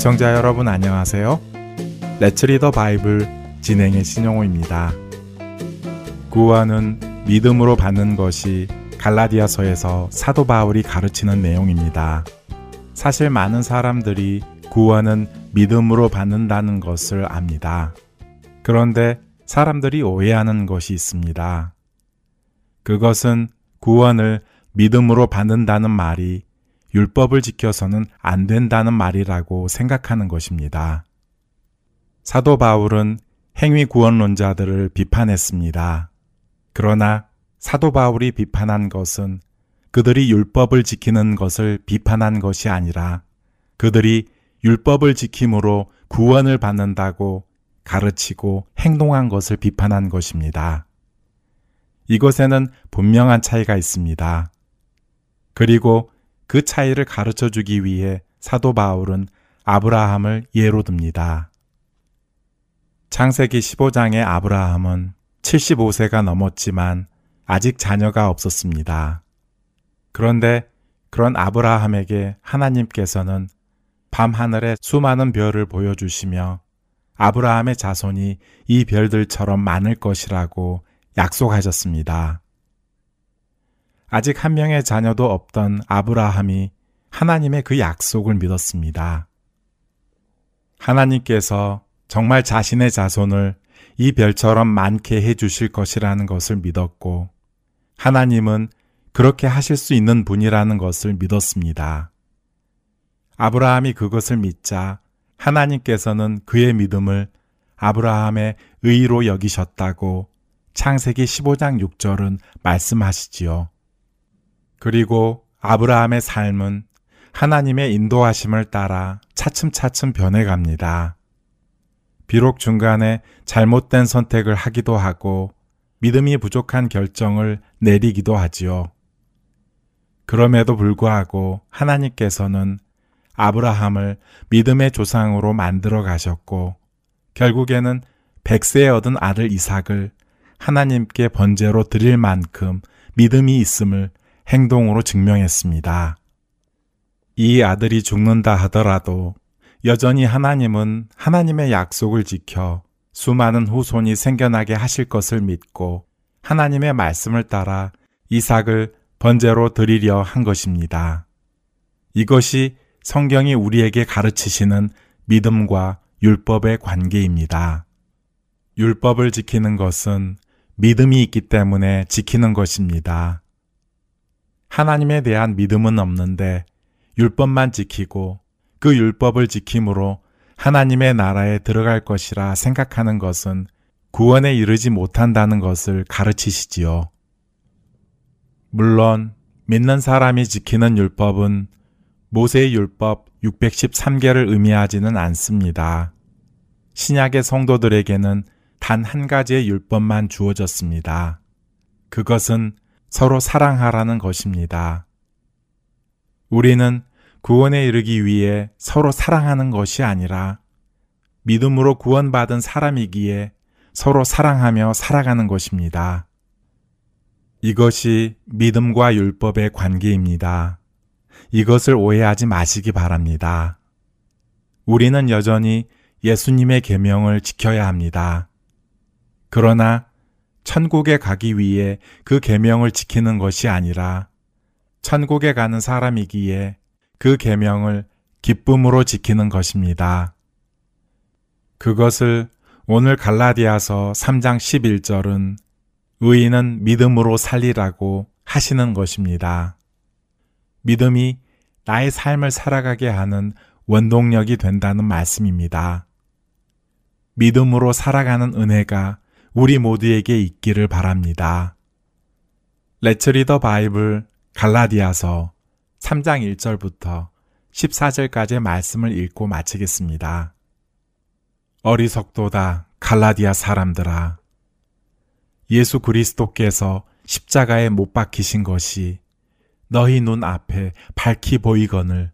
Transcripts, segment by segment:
애청자 여러분 안녕하세요. 레츠리더 바이블 진행의 신용호입니다. 구원은 믿음으로 받는 것이 갈라디아서에서 사도 바울이 가르치는 내용입니다. 사실 많은 사람들이 구원은 믿음으로 받는다는 것을 압니다. 그런데 사람들이 오해하는 것이 있습니다. 그것은 구원을 믿음으로 받는다는 말이 율법을 지켜서는 안 된다는 말이라고 생각하는 것입니다. 사도 바울은 행위 구원론자들을 비판했습니다. 그러나 사도 바울이 비판한 것은 그들이 율법을 지키는 것을 비판한 것이 아니라 그들이 율법을 지킴으로 구원을 받는다고 가르치고 행동한 것을 비판한 것입니다. 이것에는 분명한 차이가 있습니다. 그리고 그 차이를 가르쳐 주기 위해 사도 바울은 아브라함을 예로 듭니다. 창세기 15장의 아브라함은 75세가 넘었지만 아직 자녀가 없었습니다. 그런데 그런 아브라함에게 하나님께서는 밤하늘에 수많은 별을 보여주시며 아브라함의 자손이 이 별들처럼 많을 것이라고 약속하셨습니다. 아직 한 명의 자녀도 없던 아브라함이 하나님의 그 약속을 믿었습니다. 하나님께서 정말 자신의 자손을 이 별처럼 많게 해 주실 것이라는 것을 믿었고, 하나님은 그렇게 하실 수 있는 분이라는 것을 믿었습니다. 아브라함이 그것을 믿자 하나님께서는 그의 믿음을 아브라함의 의로 여기셨다고 창세기 15장 6절은 말씀하시지요. 그리고 아브라함의 삶은 하나님의 인도하심을 따라 차츰차츰 변해갑니다. 비록 중간에 잘못된 선택을 하기도 하고 믿음이 부족한 결정을 내리기도 하지요. 그럼에도 불구하고 하나님께서는 아브라함을 믿음의 조상으로 만들어 가셨고 결국에는 백세에 얻은 아들 이삭을 하나님께 번제로 드릴 만큼 믿음이 있음을 행동으로 증명했습니다. 이 아들이 죽는다 하더라도 여전히 하나님은 하나님의 약속을 지켜 수많은 후손이 생겨나게 하실 것을 믿고 하나님의 말씀을 따라 이삭을 번제로 드리려 한 것입니다. 이것이 성경이 우리에게 가르치시는 믿음과 율법의 관계입니다. 율법을 지키는 것은 믿음이 있기 때문에 지키는 것입니다. 하나님에 대한 믿음은 없는데 율법만 지키고 그 율법을 지킴으로 하나님의 나라에 들어갈 것이라 생각하는 것은 구원에 이르지 못한다는 것을 가르치시지요. 물론 믿는 사람이 지키는 율법은 모세의 율법 613개를 의미하지는 않습니다. 신약의 성도들에게는 단 한 가지의 율법만 주어졌습니다. 그것은 서로 사랑하라는 것입니다. 우리는 구원에 이르기 위해 서로 사랑하는 것이 아니라 믿음으로 구원받은 사람이기에 서로 사랑하며 살아가는 것입니다. 이것이 믿음과 율법의 관계입니다. 이것을 오해하지 마시기 바랍니다. 우리는 여전히 예수님의 계명을 지켜야 합니다. 그러나 천국에 가기 위해 그 계명을 지키는 것이 아니라 천국에 가는 사람이기에 그 계명을 기쁨으로 지키는 것입니다. 그것을 오늘 갈라디아서 3장 11절은 의인은 믿음으로 살리라고 하시는 것입니다. 믿음이 나의 삶을 살아가게 하는 원동력이 된다는 말씀입니다. 믿음으로 살아가는 은혜가 우리 모두에게 있기를 바랍니다. 레츠 리더 바이블 갈라디아서 3장 1절부터 14절까지의 말씀을 읽고 마치겠습니다. 어리석도다 갈라디아 사람들아 예수 그리스도께서 십자가에 못 박히신 것이 너희 눈 앞에 밝히 보이거늘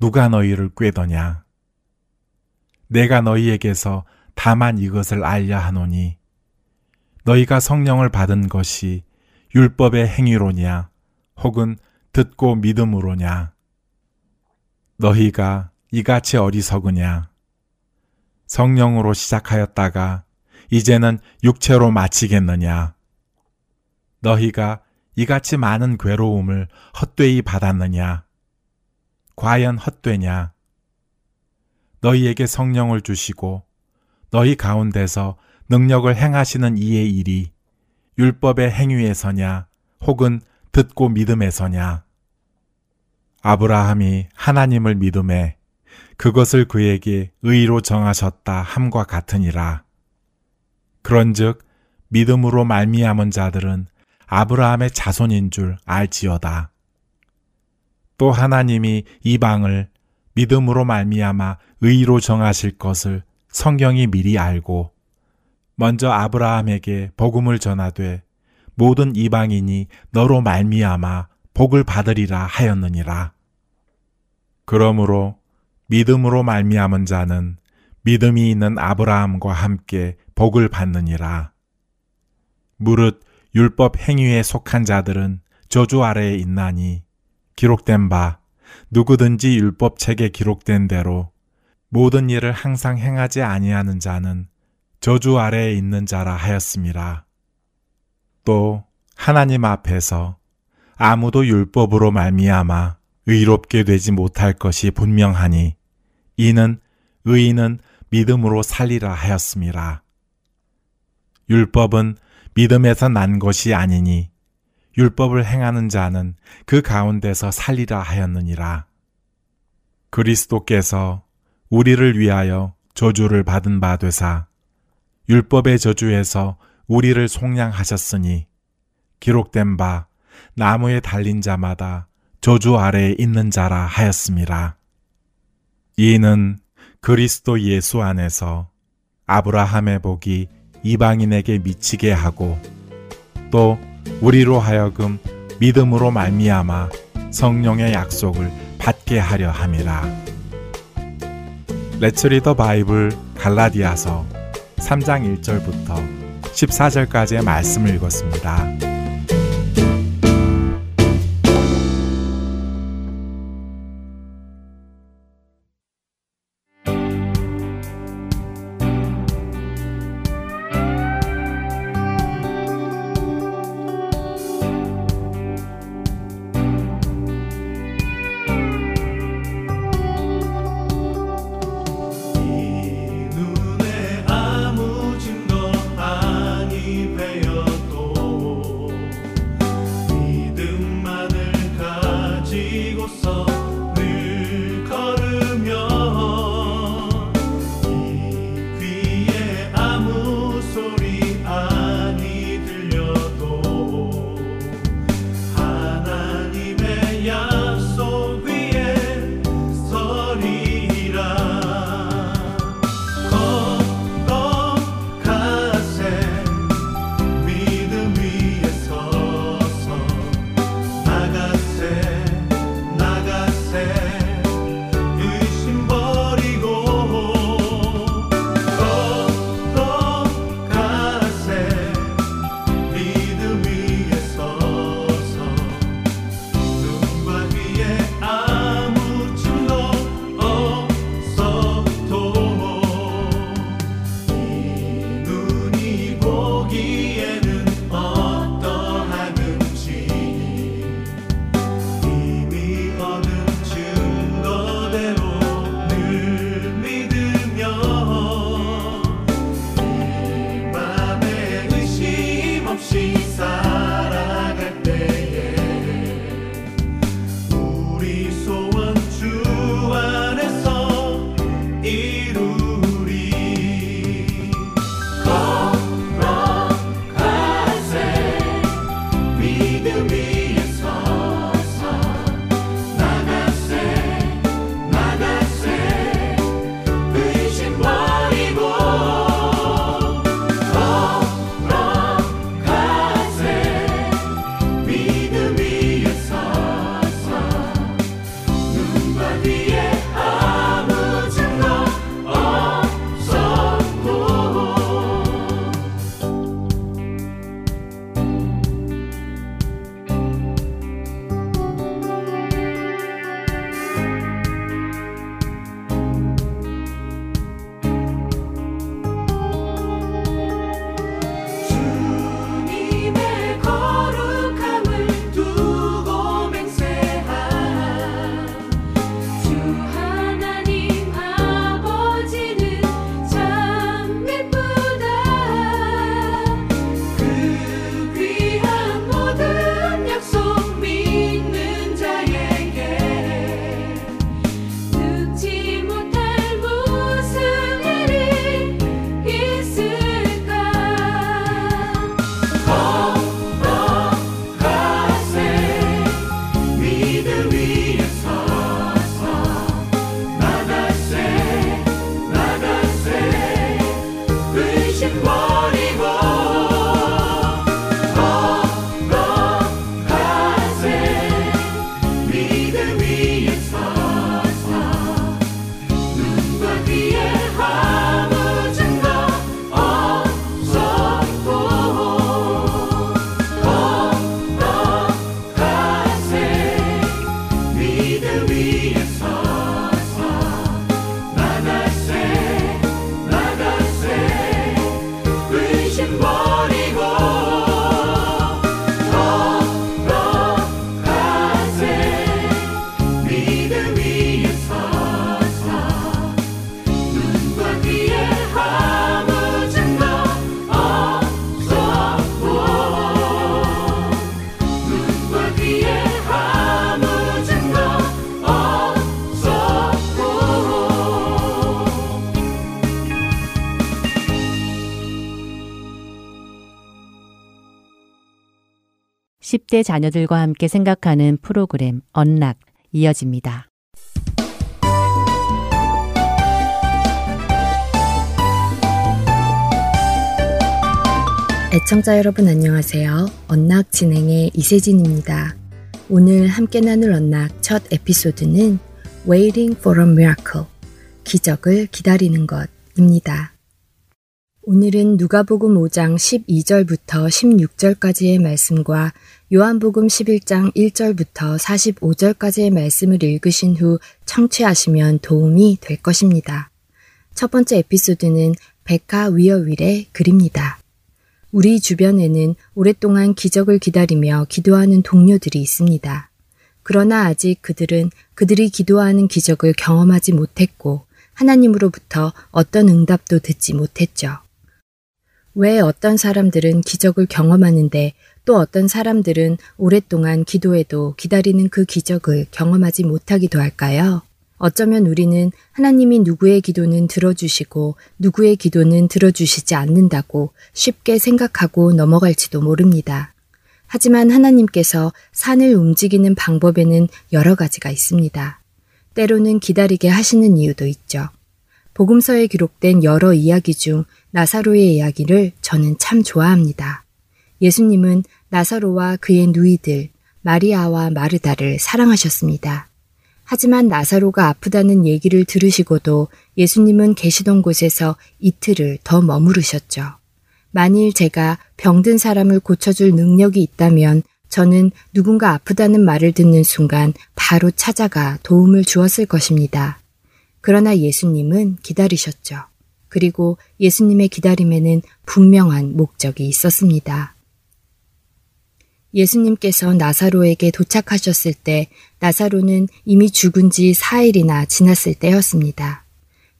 누가 너희를 꾀더냐 내가 너희에게서 다만 이것을 알려 하노니 너희가 성령을 받은 것이 율법의 행위로냐 혹은 듣고 믿음으로냐? 너희가 이같이 어리석으냐? 성령으로 시작하였다가 이제는 육체로 마치겠느냐? 너희가 이같이 많은 괴로움을 헛되이 받았느냐? 과연 헛되냐? 너희에게 성령을 주시고 너희 가운데서 능력을 행하시는 이의 일이 율법의 행위에서냐 혹은 듣고 믿음에서냐. 아브라함이 하나님을 믿음에 그것을 그에게 의로 정하셨다 함과 같으니라. 그런즉 믿음으로 말미암은 자들은 아브라함의 자손인 줄 알지어다. 또 하나님이 이방을 믿음으로 말미암아 의로 정하실 것을 성경이 미리 알고 먼저 아브라함에게 복음을 전하되 모든 이방인이 너로 말미암아 복을 받으리라 하였느니라. 그러므로 믿음으로 말미암은 자는 믿음이 있는 아브라함과 함께 복을 받느니라. 무릇 율법 행위에 속한 자들은 저주 아래에 있나니 기록된 바 누구든지 율법 책에 기록된 대로 모든 일을 항상 행하지 아니하는 자는 저주 아래에 있는 자라 하였습니다. 또 하나님 앞에서 아무도 율법으로 말미암아 의롭게 되지 못할 것이 분명하니 이는 의인은 믿음으로 살리라 하였습니다. 율법은 믿음에서 난 것이 아니니 율법을 행하는 자는 그 가운데서 살리라 하였느니라. 그리스도께서 우리를 위하여 저주를 받은 바 되사 율법의 저주에서 우리를 속량하셨으니 기록된 바 나무에 달린 자마다 저주 아래에 있는 자라 하였습니다. 이는 그리스도 예수 안에서 아브라함의 복이 이방인에게 미치게 하고 또 우리로 하여금 믿음으로 말미암아 성령의 약속을 받게 하려 함이라. 레츠 리더 바이블 갈라디아서 3장 1절부터 14절까지의 말씀을 읽었습니다. 10대 자녀들과 함께 생각하는 프로그램 언락 이어집니다. 애청자 여러분 안녕하세요. 언락 진행의 이세진입니다. 오늘 함께 나눌 언락 첫 에피소드는 Waiting for a Miracle 기적을 기다리는 것입니다. 오늘은 누가복음 5장 12절부터 16절까지의 말씀과 요한복음 11장 1절부터 45절까지의 말씀을 읽으신 후 청취하시면 도움이 될 것입니다. 첫 번째 에피소드는 백화 위어윌의 글입니다. 우리 주변에는 오랫동안 기적을 기다리며 기도하는 동료들이 있습니다. 그러나 아직 그들은 그들이 기도하는 기적을 경험하지 못했고 하나님으로부터 어떤 응답도 듣지 못했죠. 왜 어떤 사람들은 기적을 경험하는데 또 어떤 사람들은 오랫동안 기도해도 기다리는 그 기적을 경험하지 못하기도 할까요? 어쩌면 우리는 하나님이 누구의 기도는 들어주시고 누구의 기도는 들어주시지 않는다고 쉽게 생각하고 넘어갈지도 모릅니다. 하지만 하나님께서 산을 움직이는 방법에는 여러 가지가 있습니다. 때로는 기다리게 하시는 이유도 있죠. 복음서에 기록된 여러 이야기 중 나사로의 이야기를 저는 참 좋아합니다. 예수님은 나사로와 그의 누이들, 마리아와 마르다를 사랑하셨습니다. 하지만 나사로가 아프다는 얘기를 들으시고도 예수님은 계시던 곳에서 이틀을 더 머무르셨죠. 만일 제가 병든 사람을 고쳐줄 능력이 있다면 저는 누군가 아프다는 말을 듣는 순간 바로 찾아가 도움을 주었을 것입니다. 그러나 예수님은 기다리셨죠. 그리고 예수님의 기다림에는 분명한 목적이 있었습니다. 예수님께서 나사로에게 도착하셨을 때 나사로는 이미 죽은 지 4일이나 지났을 때였습니다.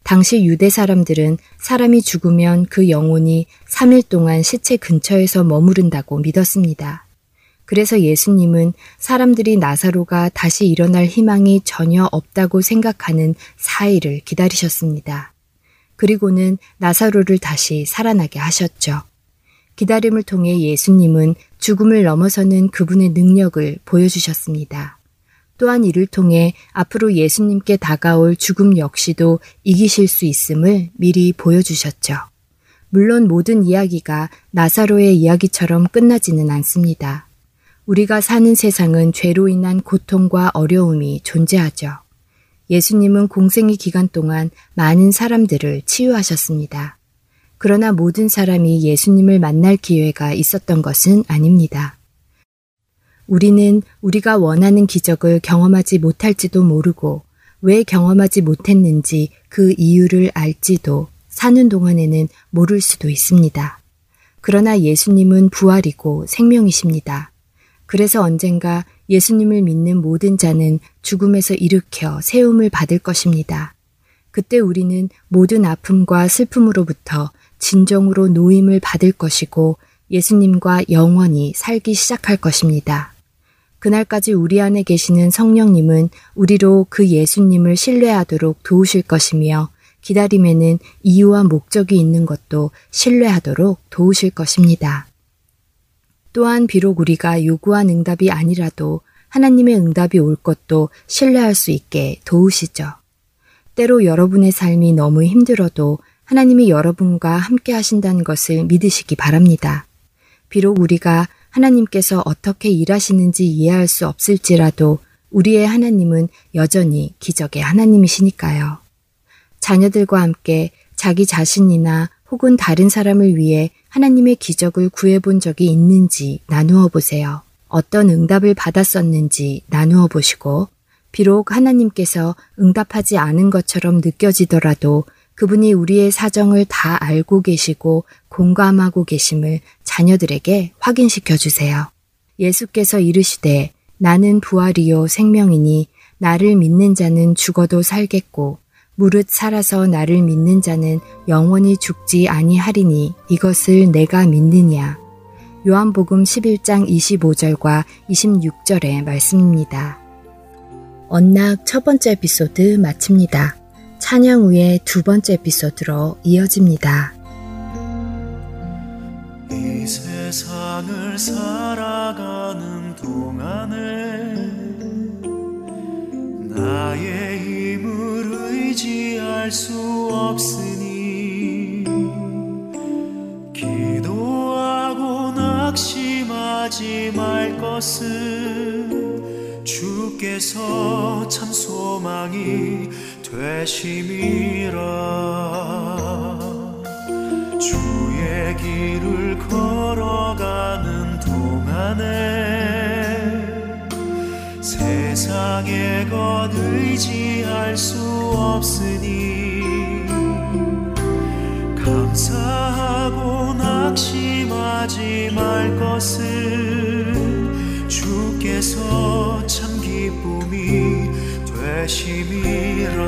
당시 유대 사람들은 사람이 죽으면 그 영혼이 3일 동안 시체 근처에서 머무른다고 믿었습니다. 그래서 예수님은 사람들이 나사로가 다시 일어날 희망이 전혀 없다고 생각하는 사일을 기다리셨습니다. 그리고는 나사로를 다시 살아나게 하셨죠. 기다림을 통해 예수님은 죽음을 넘어서는 그분의 능력을 보여주셨습니다. 또한 이를 통해 앞으로 예수님께 다가올 죽음 역시도 이기실 수 있음을 미리 보여주셨죠. 물론 모든 이야기가 나사로의 이야기처럼 끝나지는 않습니다. 우리가 사는 세상은 죄로 인한 고통과 어려움이 존재하죠. 예수님은 공생의 기간 동안 많은 사람들을 치유하셨습니다. 그러나 모든 사람이 예수님을 만날 기회가 있었던 것은 아닙니다. 우리는 우리가 원하는 기적을 경험하지 못할지도 모르고 왜 경험하지 못했는지 그 이유를 알지도 사는 동안에는 모를 수도 있습니다. 그러나 예수님은 부활이고 생명이십니다. 그래서 언젠가 예수님을 믿는 모든 자는 죽음에서 일으켜 세움을 받을 것입니다. 그때 우리는 모든 아픔과 슬픔으로부터 진정으로 노임을 받을 것이고 예수님과 영원히 살기 시작할 것입니다. 그날까지 우리 안에 계시는 성령님은 우리로 그 예수님을 신뢰하도록 도우실 것이며 기다림에는 이유와 목적이 있는 것도 신뢰하도록 도우실 것입니다. 또한 비록 우리가 요구한 응답이 아니라도 하나님의 응답이 올 것도 신뢰할 수 있게 도우시죠. 때로 여러분의 삶이 너무 힘들어도 하나님이 여러분과 함께 하신다는 것을 믿으시기 바랍니다. 비록 우리가 하나님께서 어떻게 일하시는지 이해할 수 없을지라도 우리의 하나님은 여전히 기적의 하나님이시니까요. 자녀들과 함께 자기 자신이나 혹은 다른 사람을 위해 하나님의 기적을 구해본 적이 있는지 나누어 보세요. 어떤 응답을 받았었는지 나누어 보시고, 비록 하나님께서 응답하지 않은 것처럼 느껴지더라도 그분이 우리의 사정을 다 알고 계시고 공감하고 계심을 자녀들에게 확인시켜 주세요. 예수께서 이르시되 나는 부활이요 생명이니 나를 믿는 자는 죽어도 살겠고 무릇 살아서 나를 믿는 자는 영원히 죽지 아니하리니 이것을 내가 믿느냐. 요한복음 11장 25절과 26절의 말씀입니다. 언락 첫 번째 에피소드 마칩니다. 찬양 후에 두 번째 에피소드로 이어집니다. 이 세상을 살아가는 동안에 나의 의지할 수 없으니 기도하고 낙심하지 말 것은 주께서 참 소망이 되심이라. 주의 길을 걸어가는 동안에 세상에 것 의지할 수 없으니 감사하고 낙심하지 말 것은 주께서 참 기쁨이 되심이라.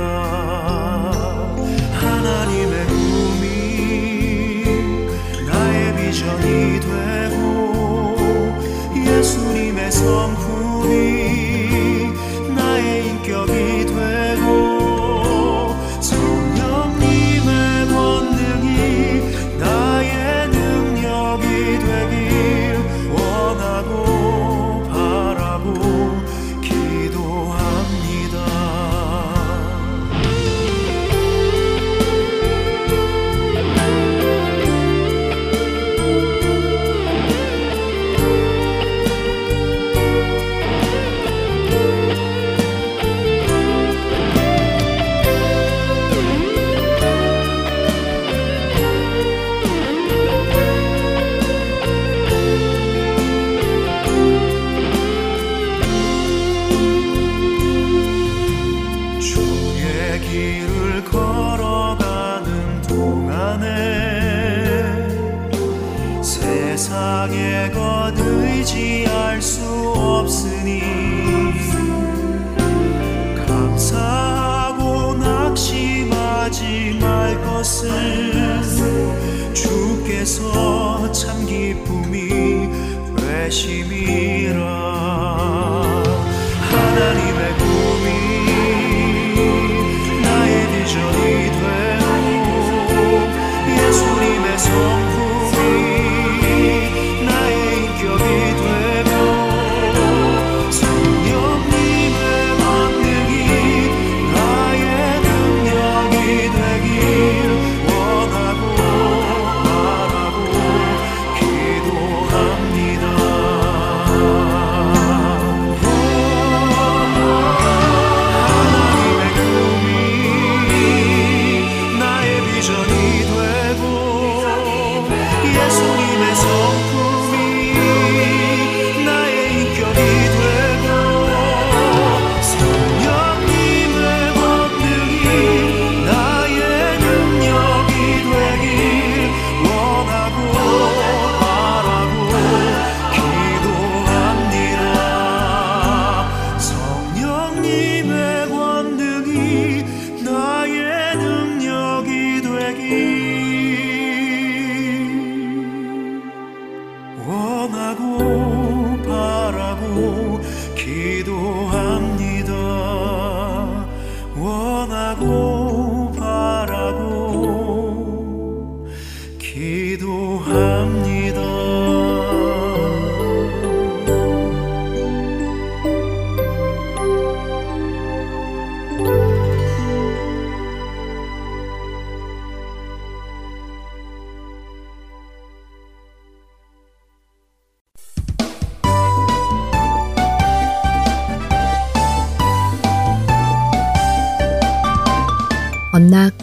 하나님의 꿈이 나의 비전이 되고 예수님의 성품이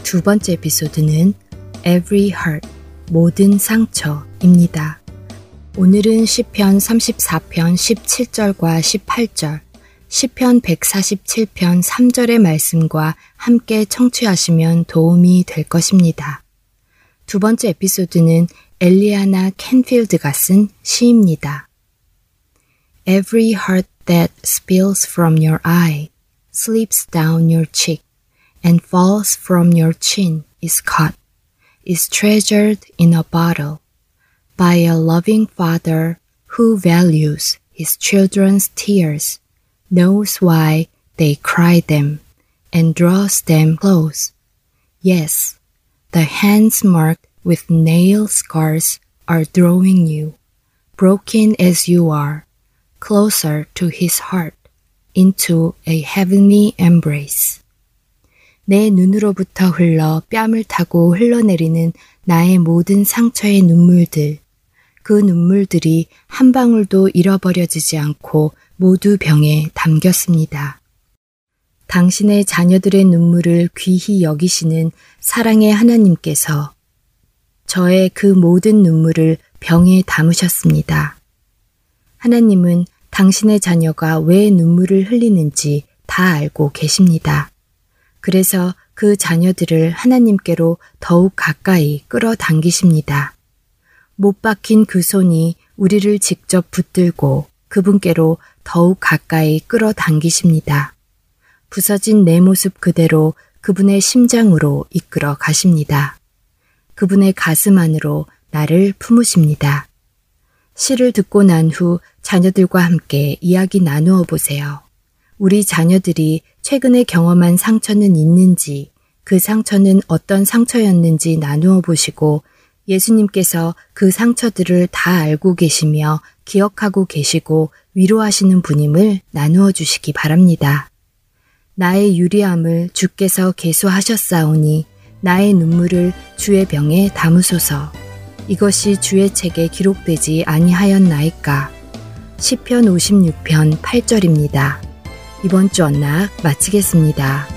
두 번째 에피소드는 Every Heart, 모든 상처입니다. 오늘은 시편 34편 17절과 18절, 시편 147편 3절의 말씀과 함께 청취하시면 도움이 될 것입니다. 두 번째 에피소드는 엘리아나 캔필드가 쓴 시입니다. Every heart that spills from your eye, slips down your cheek, and falls from your chin is caught, is treasured in a bottle by a loving father who values his children's tears, knows why they cry them, and draws them close. Yes, the hands marked with nail scars are drawing you, broken as you are, closer to his heart, into a heavenly embrace. 내 눈으로부터 흘러 뺨을 타고 흘러내리는 나의 모든 상처의 눈물들. 그 눈물들이 한 방울도 잃어버려지지 않고 모두 병에 담겼습니다. 당신의 자녀들의 눈물을 귀히 여기시는 사랑의 하나님께서 저의 그 모든 눈물을 병에 담으셨습니다. 하나님은 당신의 자녀가 왜 눈물을 흘리는지 다 알고 계십니다. 그래서 그 자녀들을 하나님께로 더욱 가까이 끌어당기십니다. 못 박힌 그 손이 우리를 직접 붙들고 그분께로 더욱 가까이 끌어당기십니다. 부서진 내 모습 그대로 그분의 심장으로 이끌어 가십니다. 그분의 가슴 안으로 나를 품으십니다. 시를 듣고 난 후 자녀들과 함께 이야기 나누어 보세요. 우리 자녀들이 최근에 경험한 상처는 있는지, 그 상처는 어떤 상처였는지 나누어 보시고 예수님께서 그 상처들을 다 알고 계시며 기억하고 계시고 위로하시는 분임을 나누어 주시기 바랍니다. 나의 유리함을 주께서 계수하셨사오니 나의 눈물을 주의 병에 담으소서. 이것이 주의 책에 기록되지 아니하였나이까. 시편 56편 8절입니다. 이번 주 언락 마치겠습니다.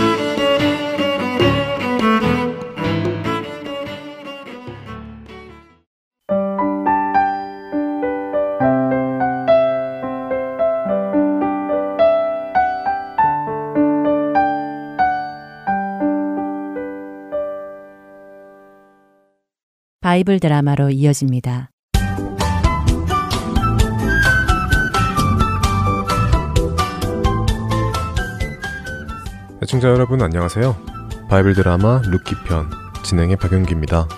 Bible 드라마로 이어집니다. 애청자 여러분 안녕하세요. Bible 드라마 룻기 편 진행의 박윤기입니다.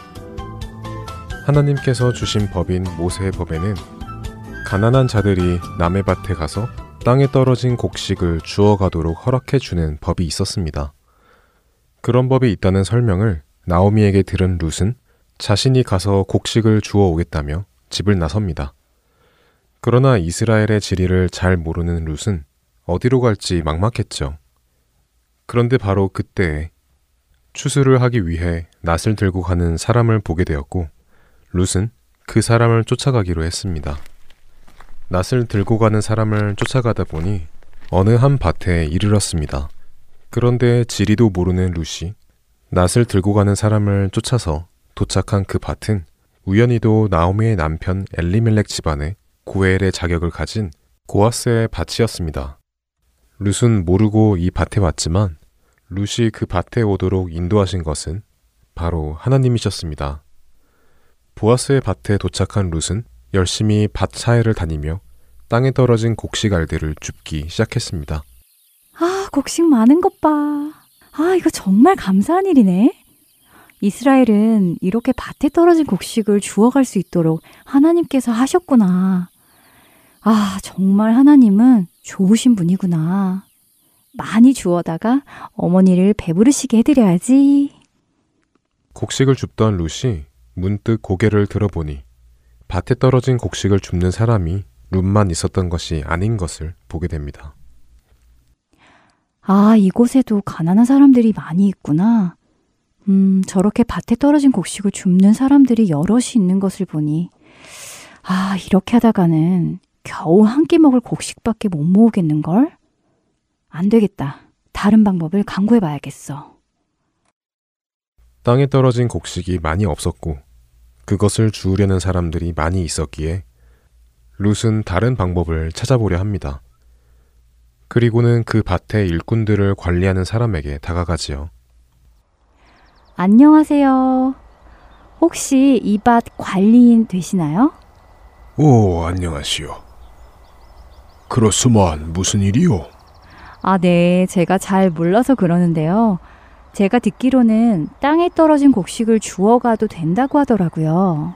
하나님께서 주신 법인 모세의 법에는 가난한 자들이 남의 밭에 가서 땅에 떨어진 곡식을 주워가도록 허락해 주는 법이 있었습니다. 그런 법이 있다는 설명을 나오미에게 들은 룻은 자신이 가서 곡식을 주워 오겠다며 집을 나섭니다. 그러나 이스라엘의 지리를 잘 모르는 룻은 어디로 갈지 막막했죠. 그런데 바로 그때 추수를 하기 위해 낫을 들고 가는 사람을 보게 되었고 룻은 그 사람을 쫓아가기로 했습니다. 낫을 들고 가는 사람을 쫓아가다 보니 어느 한 밭에 이르렀습니다. 그런데 지리도 모르는 룻이 낫을 들고 가는 사람을 쫓아서 도착한 그 밭은 우연히도 나오미의 남편 엘리멜렉 집안의 고엘의 자격을 가진 고아스의 밭이었습니다. 룻은 모르고 이 밭에 왔지만 룻이 그 밭에 오도록 인도하신 것은 바로 하나님이셨습니다. 보아스의 밭에 도착한 룻은 열심히 밭 사이를 다니며 땅에 떨어진 곡식 알들을 줍기 시작했습니다. 아, 곡식 많은 것 봐. 아, 이거 정말 감사한 일이네. 이스라엘은 이렇게 밭에 떨어진 곡식을 주워갈 수 있도록 하나님께서 하셨구나. 아, 정말 하나님은 좋으신 분이구나. 많이 주워다가 어머니를 배부르시게 해드려야지. 곡식을 줍던 룻이 문득 고개를 들어보니 밭에 떨어진 곡식을 줍는 사람이 룸만 있었던 것이 아닌 것을 보게 됩니다. 아, 이곳에도 가난한 사람들이 많이 있구나. 음, 저렇게 밭에 떨어진 곡식을 줍는 사람들이 여럿이 있는 것을 보니, 아, 이렇게 하다가는 겨우 한 끼 먹을 곡식밖에 못 모으겠는걸? 안 되겠다. 다른 방법을 강구해 봐야겠어. 땅에 떨어진 곡식이 많이 없었고 그것을 주우려는 사람들이 많이 있었기에 룻은 다른 방법을 찾아보려 합니다. 그리고는 그 밭의 일꾼들을 관리하는 사람에게 다가가지요. 안녕하세요. 혹시 이 밭 관리인 되시나요? 오, 안녕하시오. 그렇소만 무슨 일이오? 아, 네. 제가 잘 몰라서 그러는데요. 제가 듣기로는 땅에 떨어진 곡식을 주워가도 된다고 하더라고요.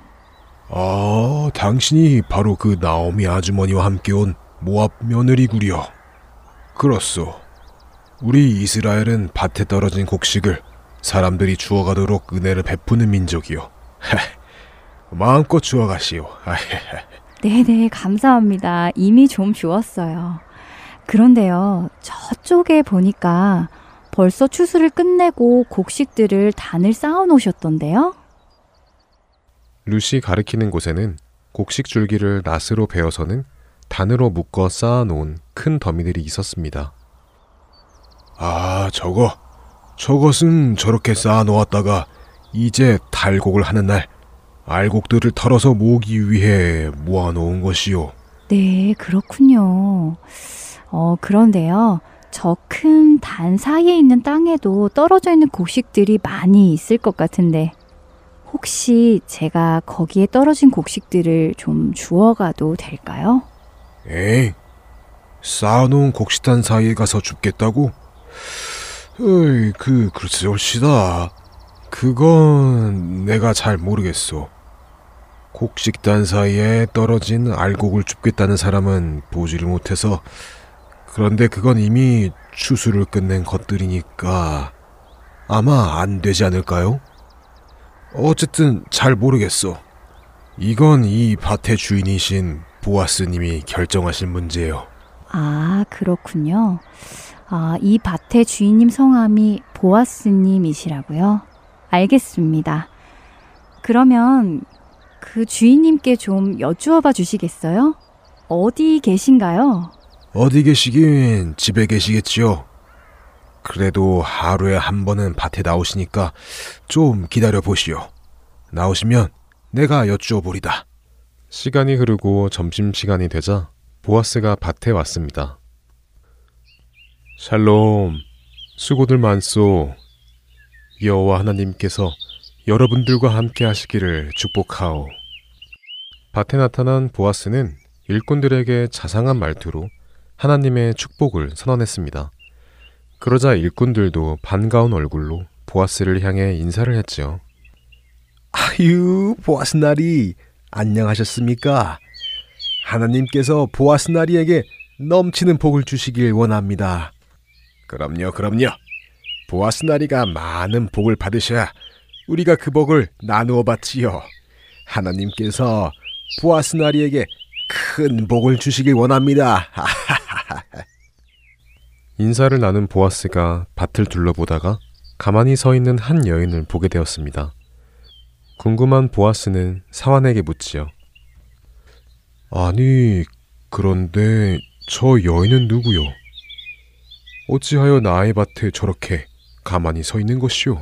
아, 당신이 바로 그 나오미 아주머니와 함께 온 모압 며느리구려. 그렇소. 우리 이스라엘은 밭에 떨어진 곡식을 사람들이 주워가도록 은혜를 베푸는 민족이요. 마음껏 주워가시오. 네네, 감사합니다. 이미 좀 주웠어요. 그런데요, 저쪽에 보니까 벌써 추수를 끝내고 곡식들을 단을 쌓아 놓으셨던데요? 루시 가리키는 곳에는 곡식 줄기를 낫으로 베어서는 단으로 묶어 쌓아 놓은 큰 더미들이 있었습니다. 아, 저거. 저것은 저렇게 쌓아 놓았다가 이제 달곡을 하는 날 알곡들을 털어서 모으기 위해 모아 놓은 것이요. 네, 그렇군요. 어, 그런데요. 저 큰 단 사이에 있는 땅에도 떨어져 있는 곡식들이 많이 있을 것 같은데, 혹시 제가 거기에 떨어진 곡식들을 좀 주워가도 될까요? 에이, 쌓아놓은 곡식단 사이에 가서 줍겠다고? 어이, 그, 글쎄, 옳시다. 그건 내가 잘 모르겠소. 곡식단 사이에 떨어진 알곡을 줍겠다는 사람은 보지를 못해서 그런데 그건 이미 추수를 끝낸 것들이니까 아마 안 되지 않을까요? 어쨌든 잘 모르겠어. 이건 이 밭의 주인이신 보아스님이 결정하실 문제예요. 아, 그렇군요. 아, 이 밭의 주인님 성함이 보아스님이시라고요? 알겠습니다. 그러면 그 주인님께 좀 여쭈어 봐 주시겠어요? 어디 계신가요? 어디 계시긴 집에 계시겠지요. 그래도 하루에 한 번은 밭에 나오시니까 좀 기다려 보시오. 나오시면 내가 여쭈어 보리다. 시간이 흐르고 점심시간이 되자 보아스가 밭에 왔습니다. 샬롬, 수고들 많소. 여호와 하나님께서 여러분들과 함께 하시기를 축복하오. 밭에 나타난 보아스는 일꾼들에게 자상한 말투로 하나님의 축복을 선언했습니다. 그러자 일꾼들도 반가운 얼굴로 보아스를 향해 인사를 했지요. 아유, 보아스 나리, 안녕하셨습니까? 하나님께서 보아스 나리에게 넘치는 복을 주시길 원합니다. 그럼요, 그럼요. 보아스나리가 많은 복을 받으셔야 우리가 그 복을 나누어 받지요. 하나님께서 보아스나리에게 큰 복을 주시길 원합니다. 인사를 나눈 보아스가 밭을 둘러보다가 가만히 서 있는 한 여인을 보게 되었습니다. 궁금한 보아스는 사환에게 묻지요. 아니, 그런데 저 여인은 누구요? 어찌하여 나의 밭에 저렇게 가만히 서 있는 것이오?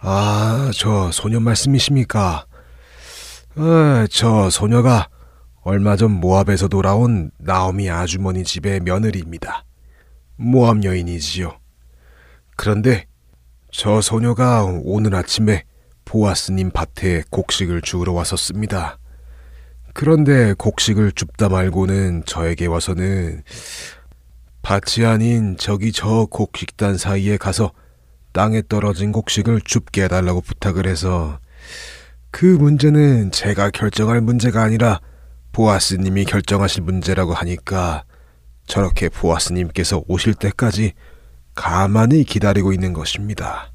아, 저 소녀 말씀이십니까? 아, 저 소녀가 얼마 전 모압에서 돌아온 나오미 아주머니 집의 며느리입니다. 모압 여인이지요. 그런데 저 소녀가 오늘 아침에 보아스님 밭에 곡식을 주우러 왔었습니다. 그런데 곡식을 줍다 말고는 저에게 와서는 밭이 아닌 저기 저 곡식단 사이에 가서 땅에 떨어진 곡식을 줍게 해달라고 부탁을 해서 그 문제는 제가 결정할 문제가 아니라 보아스님이 결정하실 문제라고 하니까 저렇게 보아스님께서 오실 때까지 가만히 기다리고 있는 것입니다.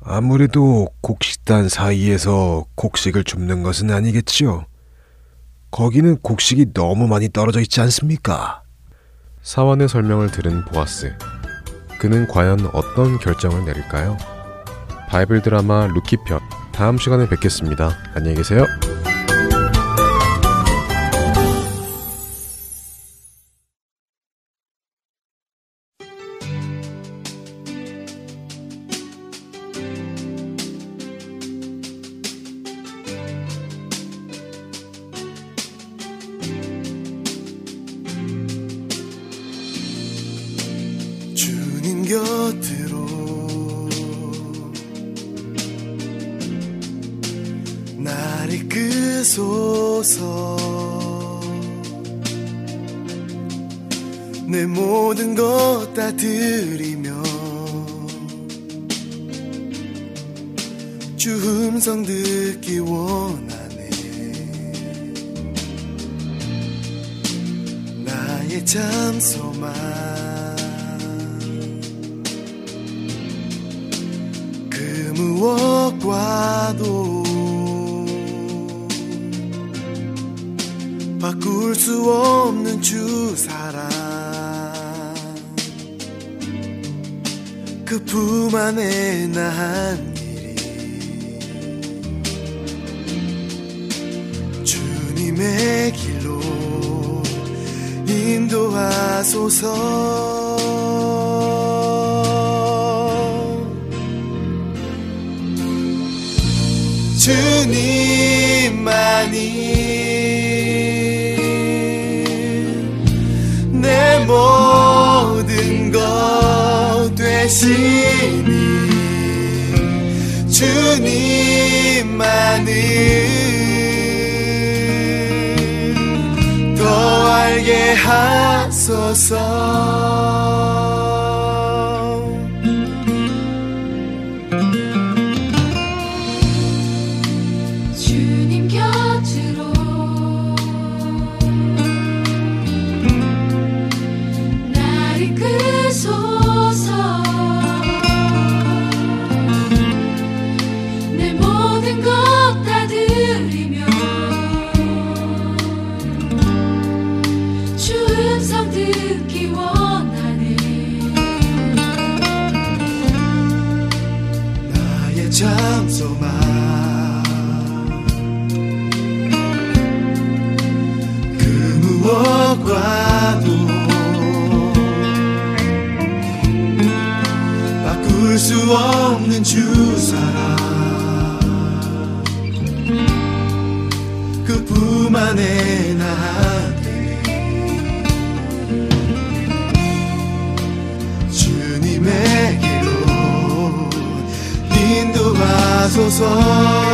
아무래도 곡식단 사이에서 곡식을 줍는 것은 아니겠지요. 거기는 곡식이 너무 많이 떨어져 있지 않습니까? 사환의 설명을 들은 보아스. 그는 과연 어떤 결정을 내릴까요? 바이블 드라마 룻기 편 다음 시간에 뵙겠습니다. 안녕히 계세요. 주님만이 내 모든 것 되시니 주님만을 더 알게 하소서 주 사랑 그품 안에 나한테 주님에게로 인도하소서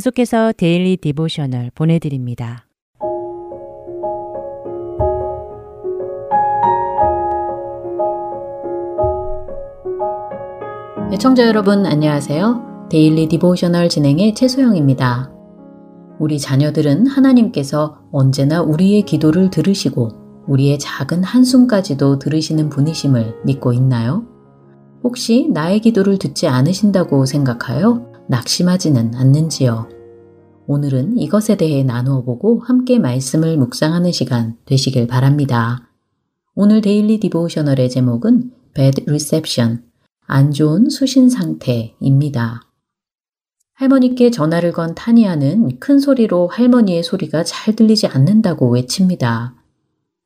계속해서 Daily Devotional 보내드립니다. 애청자 여러분 안녕하세요. Daily Devotional 진행의 최소영입니다. 우리 자녀들은 하나님께서 언제나 우리의 기도를 들으시고 우리의 작은 한숨까지도 들으시는 분이심을 믿고 있나요? 혹시 나의 기도를 듣지 않으신다고 생각하여 낙심하지는 않는지요? 오늘은 이것에 대해 나누어 보고 함께 말씀을 묵상하는 시간 되시길 바랍니다. 오늘 Daily Devotional의 제목은 Bad Reception, 안 좋은 수신 상태입니다. 할머니께 전화를 건 타니아는 큰 소리로 할머니의 소리가 잘 들리지 않는다고 외칩니다.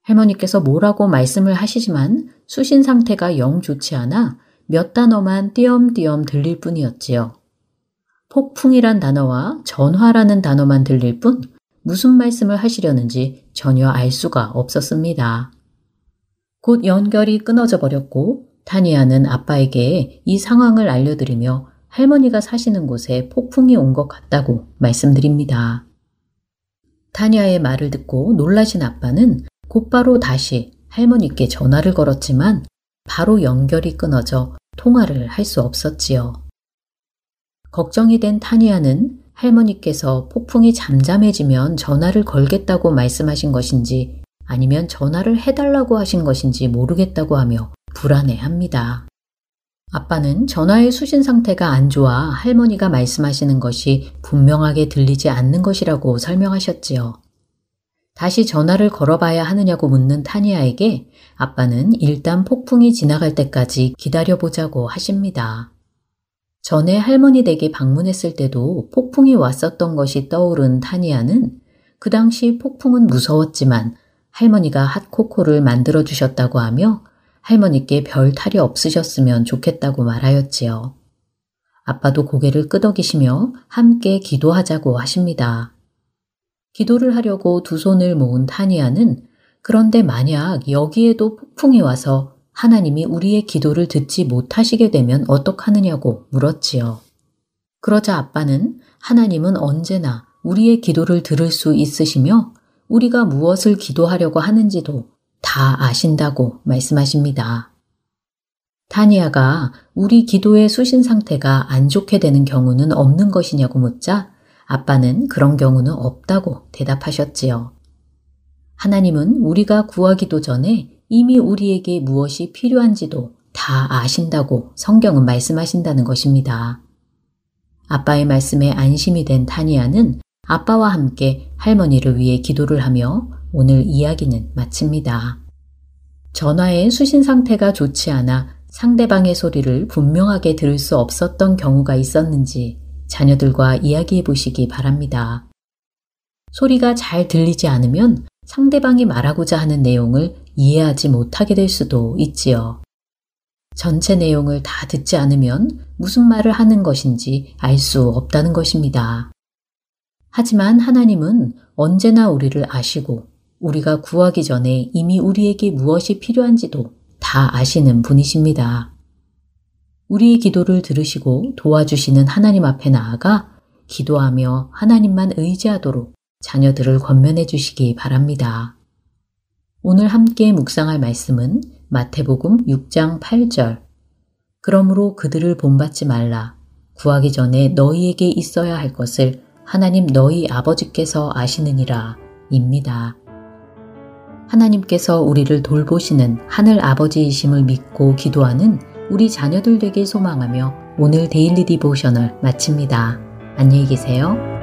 할머니께서 뭐라고 말씀을 하시지만 수신 상태가 영 좋지 않아 몇 단어만 띄엄띄엄 들릴 뿐이었지요. 폭풍이란 단어와 전화라는 단어만 들릴 뿐 무슨 말씀을 하시려는지 전혀 알 수가 없었습니다. 곧 연결이 끊어져 버렸고 타니아는 아빠에게 이 상황을 알려드리며 할머니가 사시는 곳에 폭풍이 온 것 같다고 말씀드립니다. 타니아의 말을 듣고 놀라신 아빠는 곧바로 다시 할머니께 전화를 걸었지만 바로 연결이 끊어져 통화를 할 수 없었지요. 걱정이 된 타니아는 할머니께서 폭풍이 잠잠해지면 전화를 걸겠다고 말씀하신 것인지 아니면 전화를 해달라고 하신 것인지 모르겠다고 하며 불안해합니다. 아빠는 전화의 수신 상태가 안 좋아 할머니가 말씀하시는 것이 분명하게 들리지 않는 것이라고 설명하셨지요. 다시 전화를 걸어봐야 하느냐고 묻는 타니아에게 아빠는 일단 폭풍이 지나갈 때까지 기다려보자고 하십니다. 전에 할머니 댁에 방문했을 때도 폭풍이 왔었던 것이 떠오른 타니아는 그 당시 폭풍은 무서웠지만 할머니가 핫코코를 만들어 주셨다고 하며 할머니께 별 탈이 없으셨으면 좋겠다고 말하였지요. 아빠도 고개를 끄덕이시며 함께 기도하자고 하십니다. 기도를 하려고 두 손을 모은 타니아는 그런데 만약 여기에도 폭풍이 와서 하나님이 우리의 기도를 듣지 못하시게 되면 어떡하느냐고 물었지요. 그러자 아빠는 하나님은 언제나 우리의 기도를 들을 수 있으시며 우리가 무엇을 기도하려고 하는지도 다 아신다고 말씀하십니다. 타니아가 우리 기도의 수신 상태가 안 좋게 되는 경우는 없는 것이냐고 묻자 아빠는 그런 경우는 없다고 대답하셨지요. 하나님은 우리가 구하기도 전에 이미 우리에게 무엇이 필요한지도 다 아신다고 성경은 말씀하신다는 것입니다. 아빠의 말씀에 안심이 된 타니아는 아빠와 함께 할머니를 위해 기도를 하며 오늘 이야기는 마칩니다. 전화의 수신 상태가 좋지 않아 상대방의 소리를 분명하게 들을 수 없었던 경우가 있었는지 자녀들과 이야기해 보시기 바랍니다. 소리가 잘 들리지 않으면 상대방이 말하고자 하는 내용을 이해하지 못하게 될 수도 있지요. 전체 내용을 다 듣지 않으면 무슨 말을 하는 것인지 알 수 없다는 것입니다. 하지만 하나님은 언제나 우리를 아시고 우리가 구하기 전에 이미 우리에게 무엇이 필요한지도 다 아시는 분이십니다. 우리의 기도를 들으시고 도와주시는 하나님 앞에 나아가 기도하며 하나님만 의지하도록 자녀들을 권면해 주시기 바랍니다. 오늘 함께 묵상할 말씀은 마태복음 6장 8절. 그러므로 그들을 본받지 말라. 구하기 전에 너희에게 있어야 할 것을 하나님 너희 아버지께서 아시느니라. 입니다. 하나님께서 우리를 돌보시는 하늘 아버지이심을 믿고 기도하는 우리 자녀들 되길 소망하며 오늘 데일리 디보셔널 마칩니다. 안녕히 계세요.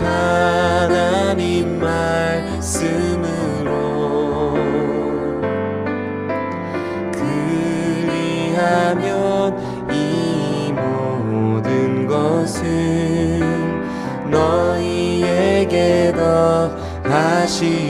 하나님 말씀으로 그리하면 이 모든 것은 너희에게 더하시